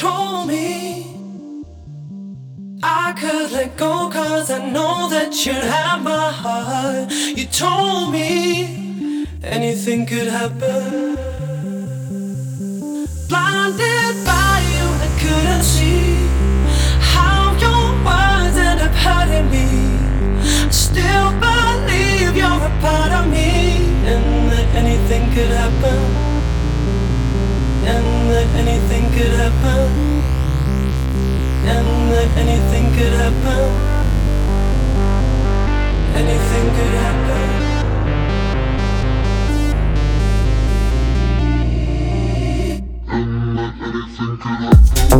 control me. I could let go cause I know that you'd have my heart. You told me anything could happen. Blinded by you, I couldn't see how your words end up hurting me. I still believe you're a part of me and that anything could happen and that anything could happen, and that anything could happen, anything could happen. And that anything could happen.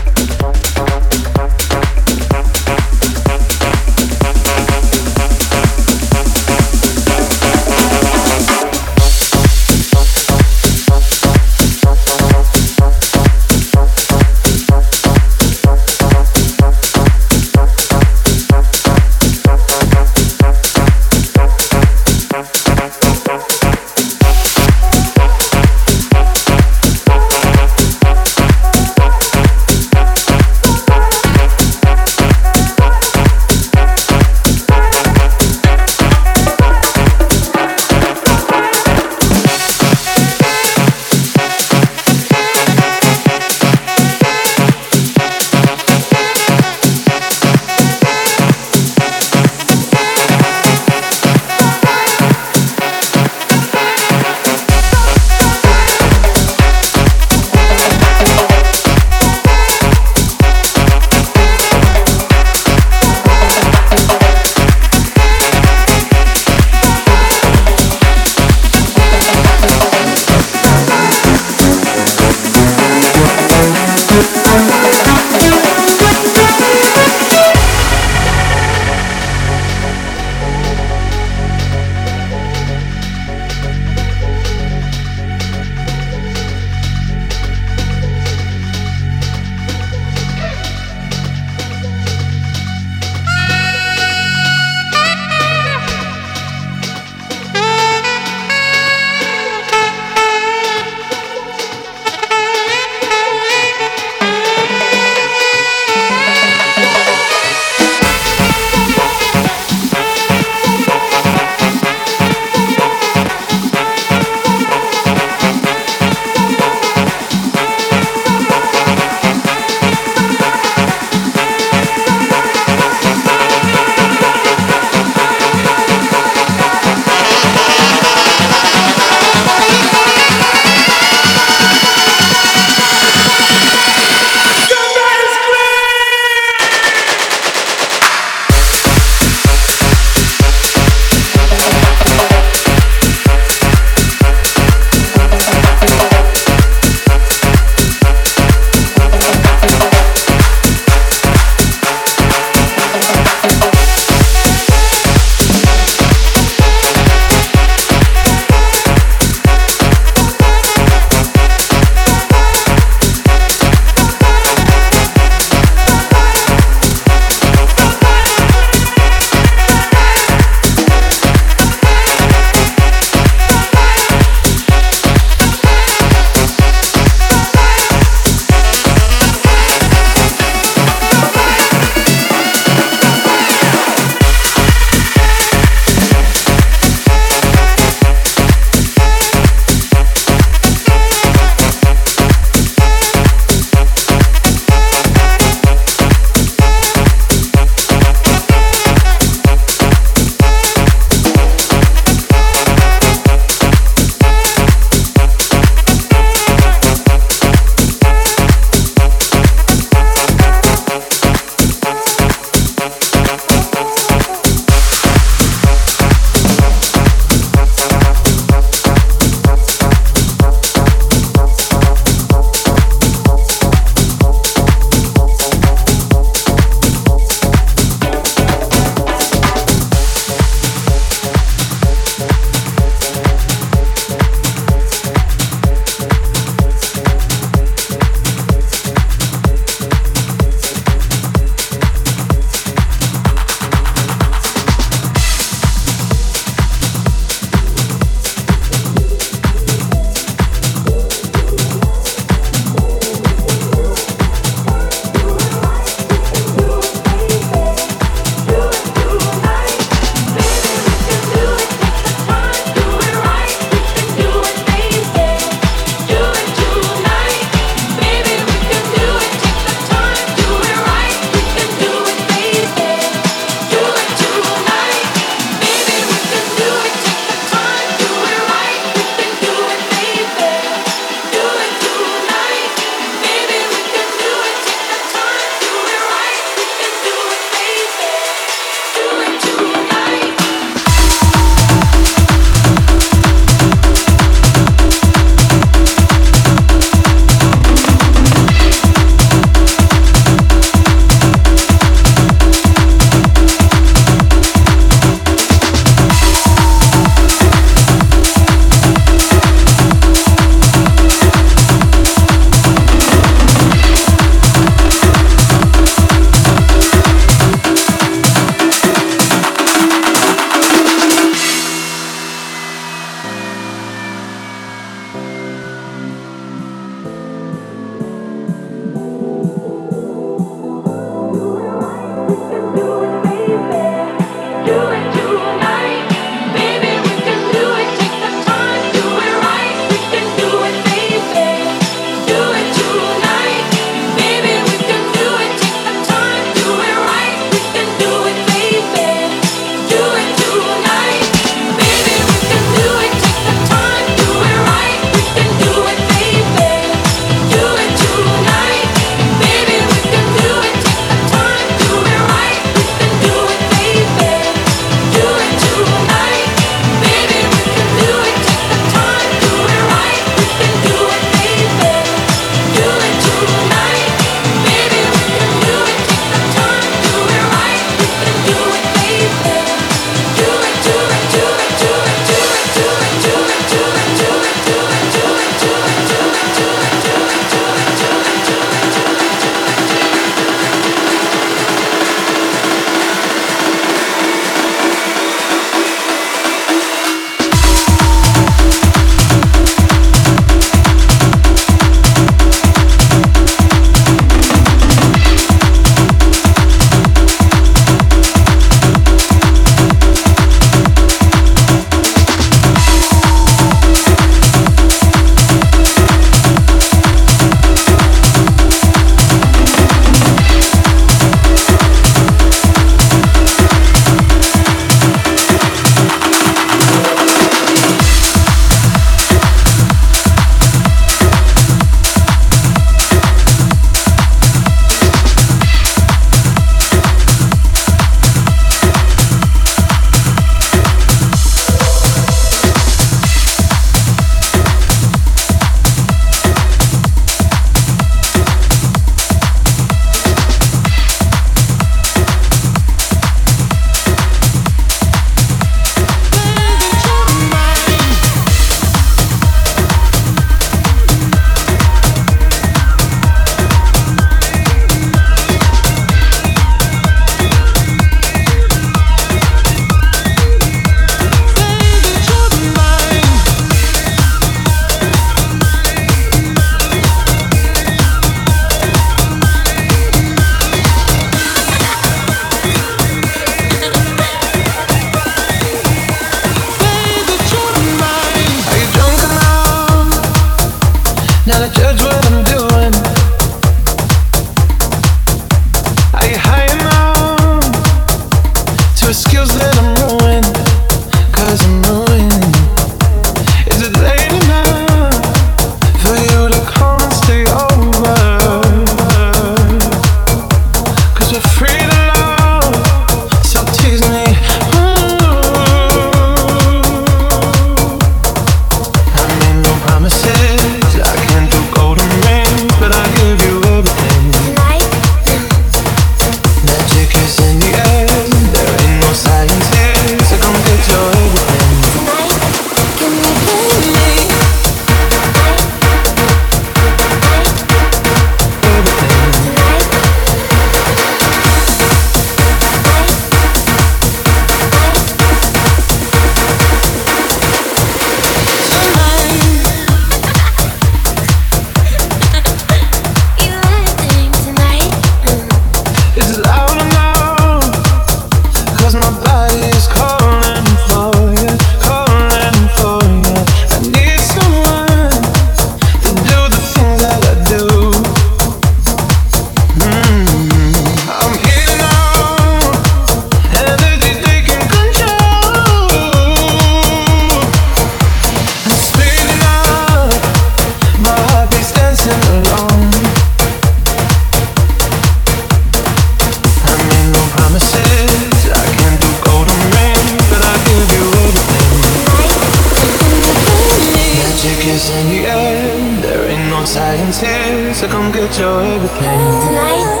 so come get your everything. Tonight.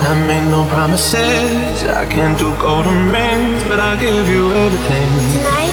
I made no promises, I can't do golden rings, but I'll give you everything. Tonight.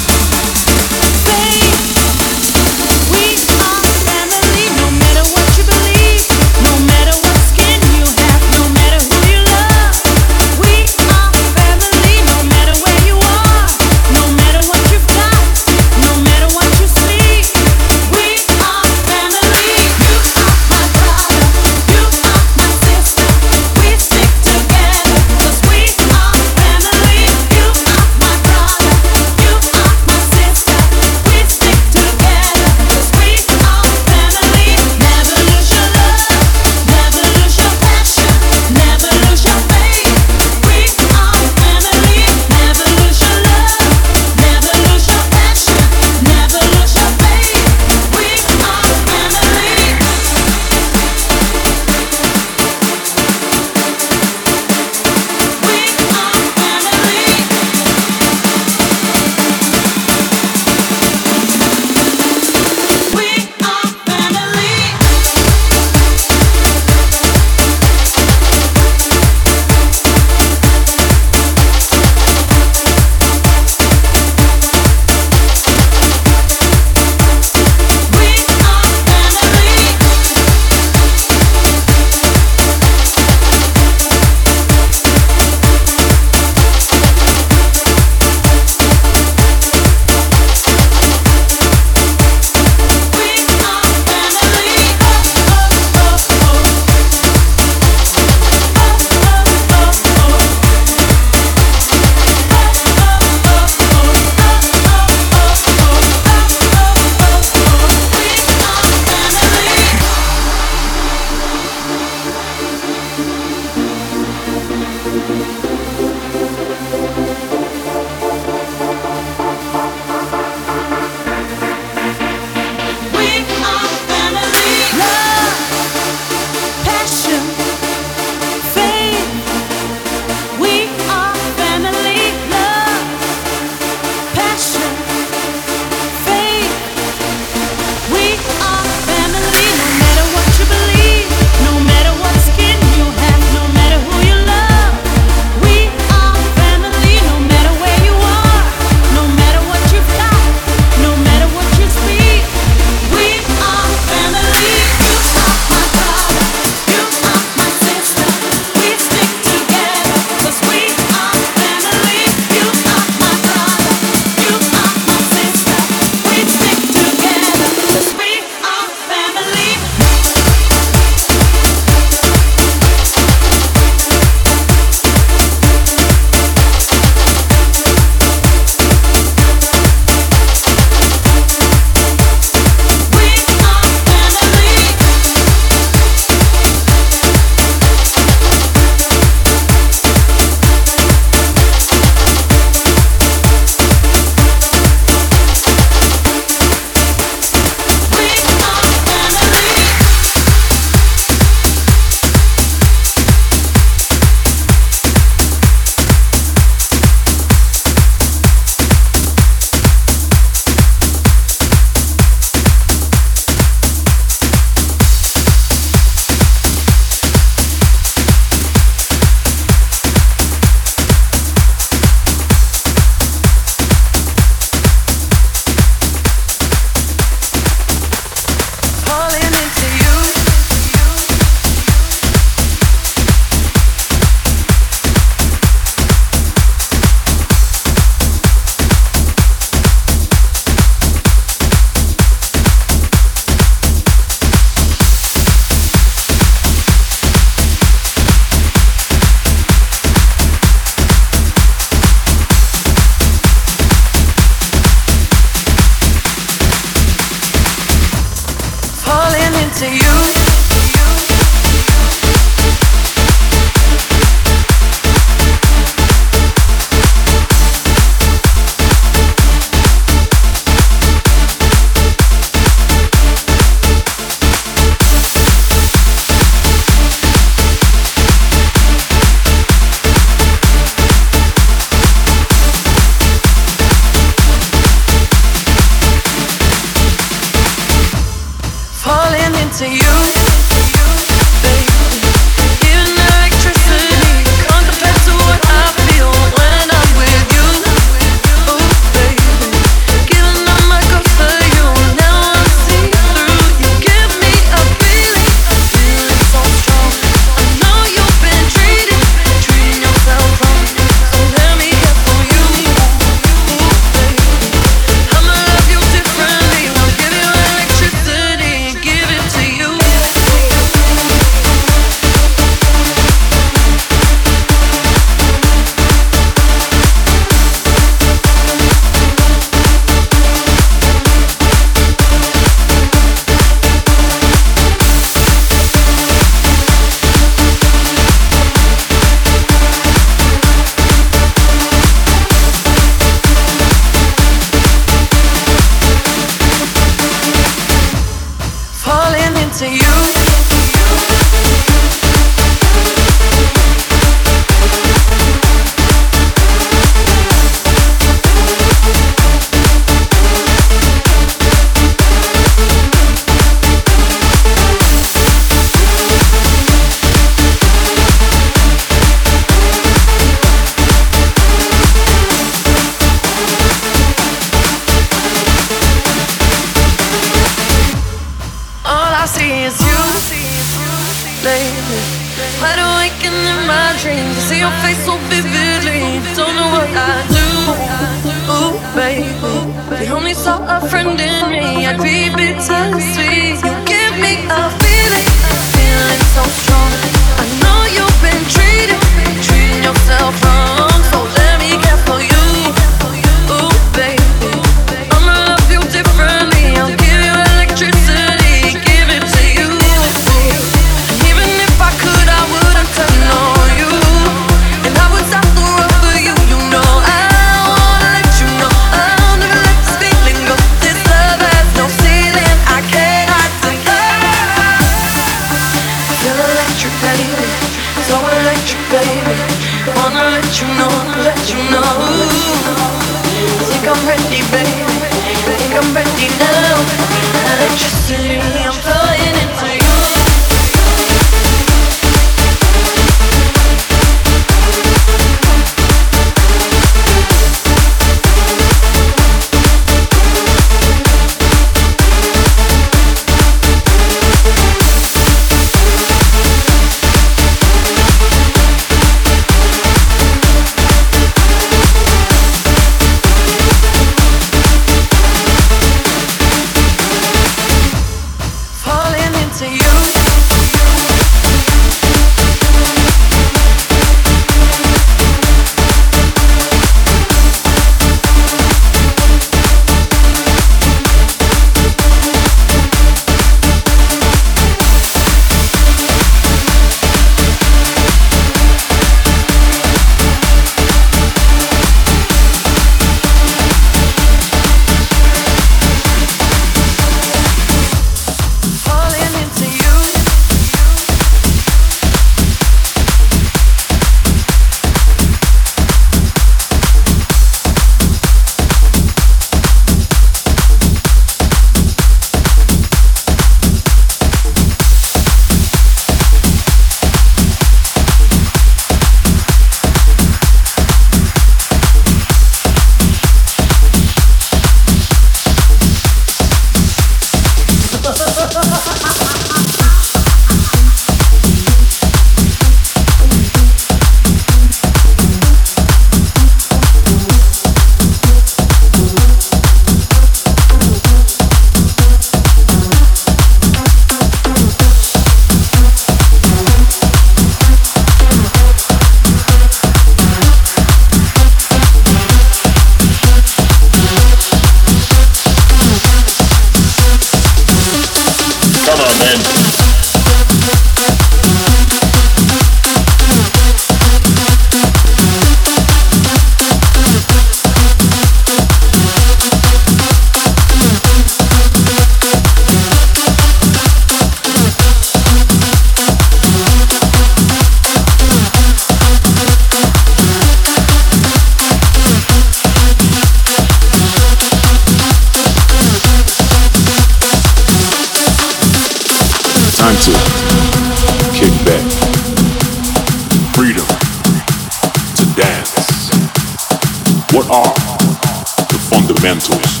fundamentals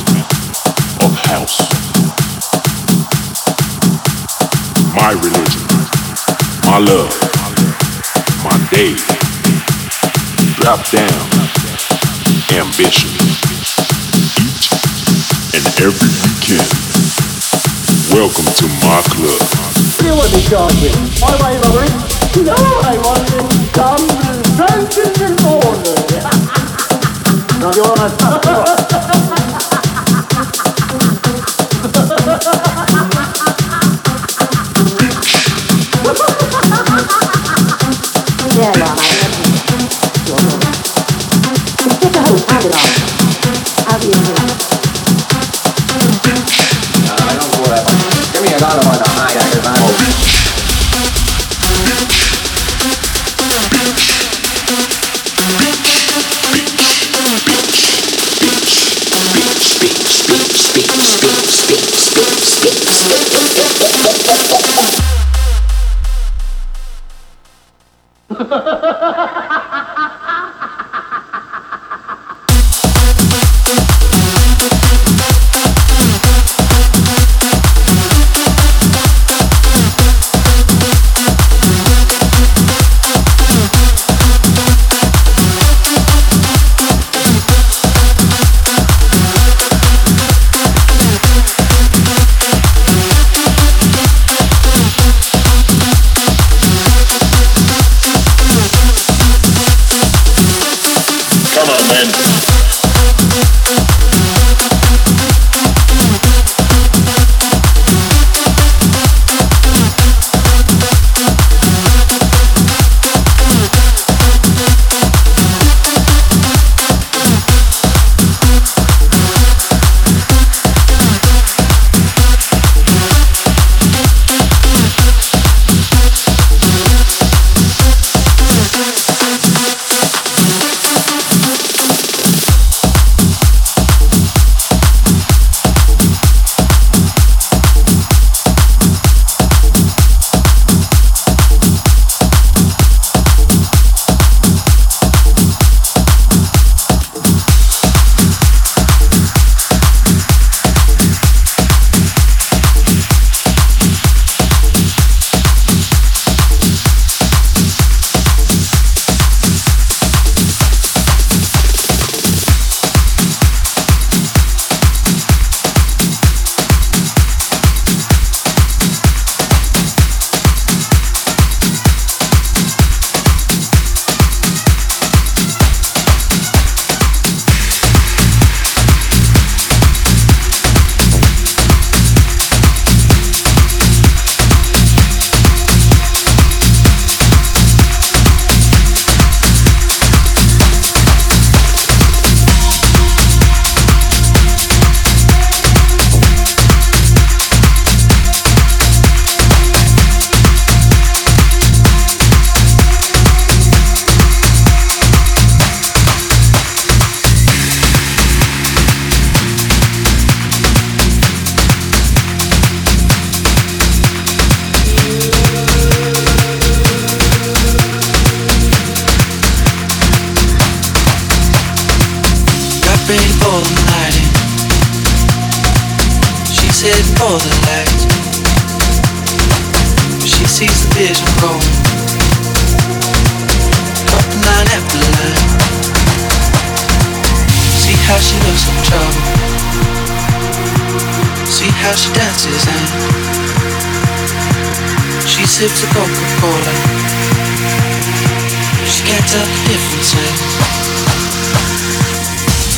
of house. My religion, my love, my day. Drop down ambition. Each and every weekend. Welcome to my club. You want to go here? Why am I over? No, I want to come dancing in the morning. Not yours. for the light. She sees the vision grow. Up line after line. See how she looks in trouble. See how she dances and she sips a Coca-Cola. She can't tell the difference. Eh?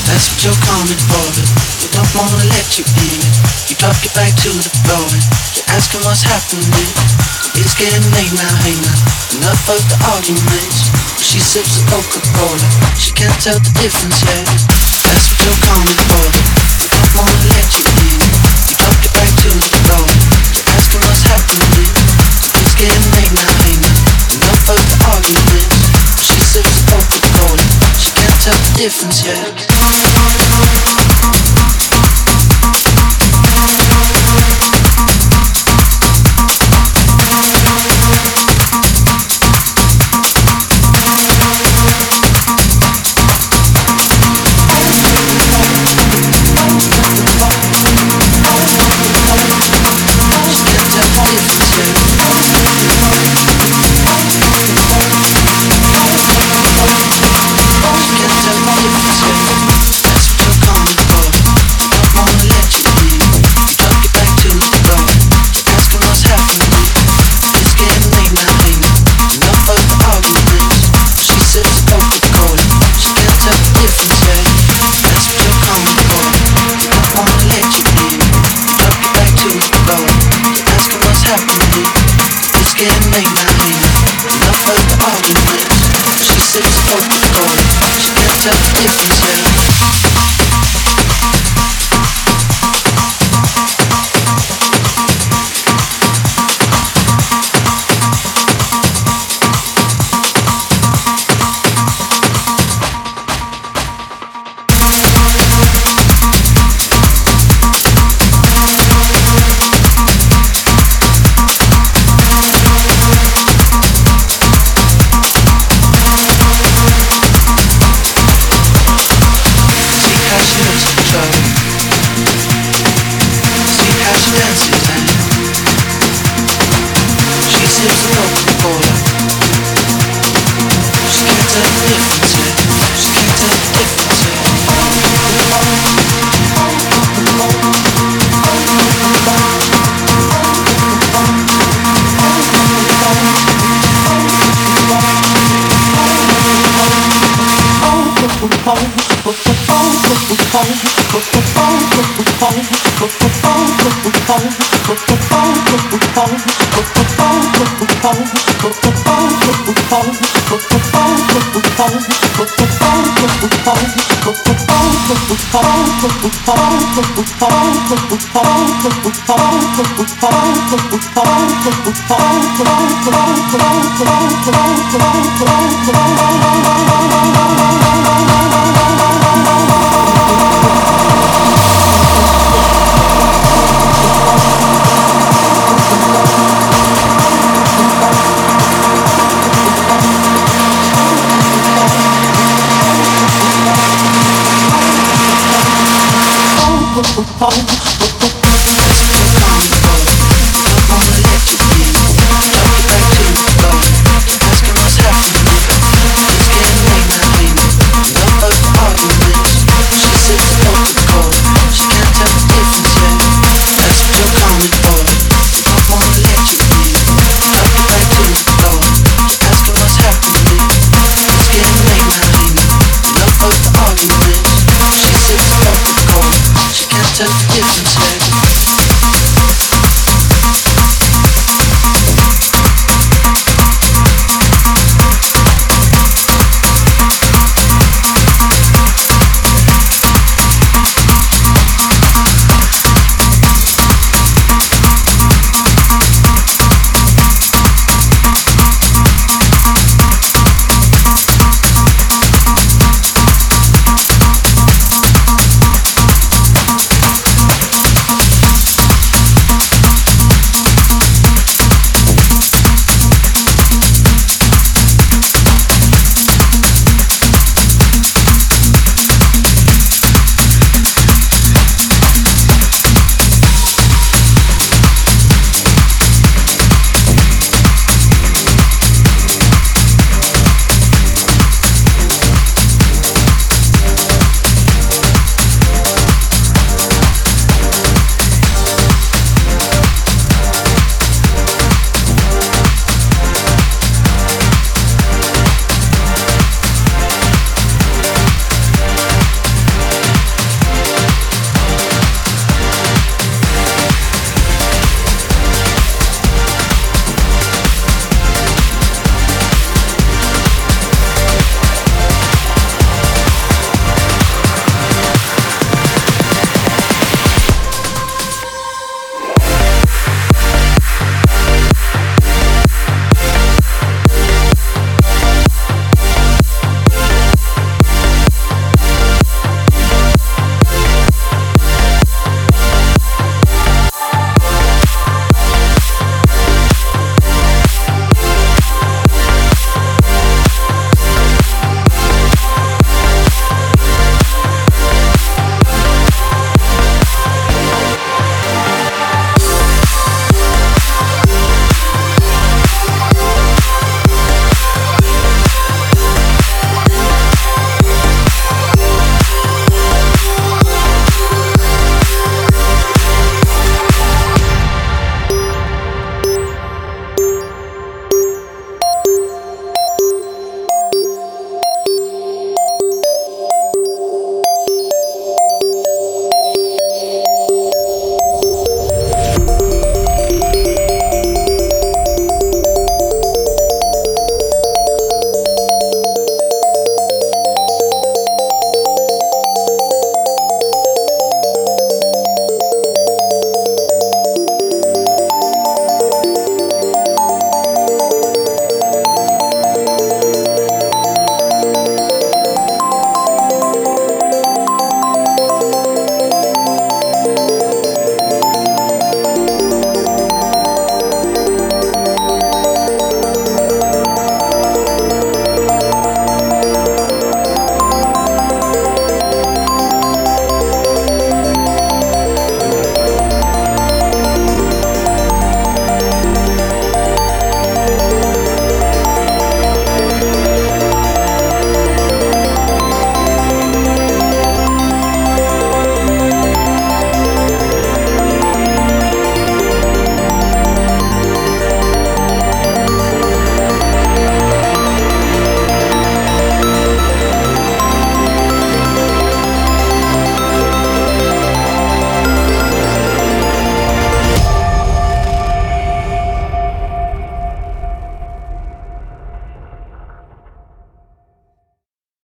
That's what you're coming for, but we don't wanna let you in it get up, get back to the flooring. You're asking what's happening. It's getting late now, hey now. Enough of the arguments. She sips a Coca-Cola. She can't tell the difference yet. That's what you're coming for. We don't wanna let you in. We don't get back to the flooring. You're asking what's happening. It's getting late now, hey now. Enough of the arguments. She sips a Coca-Cola. She can't tell the difference yet.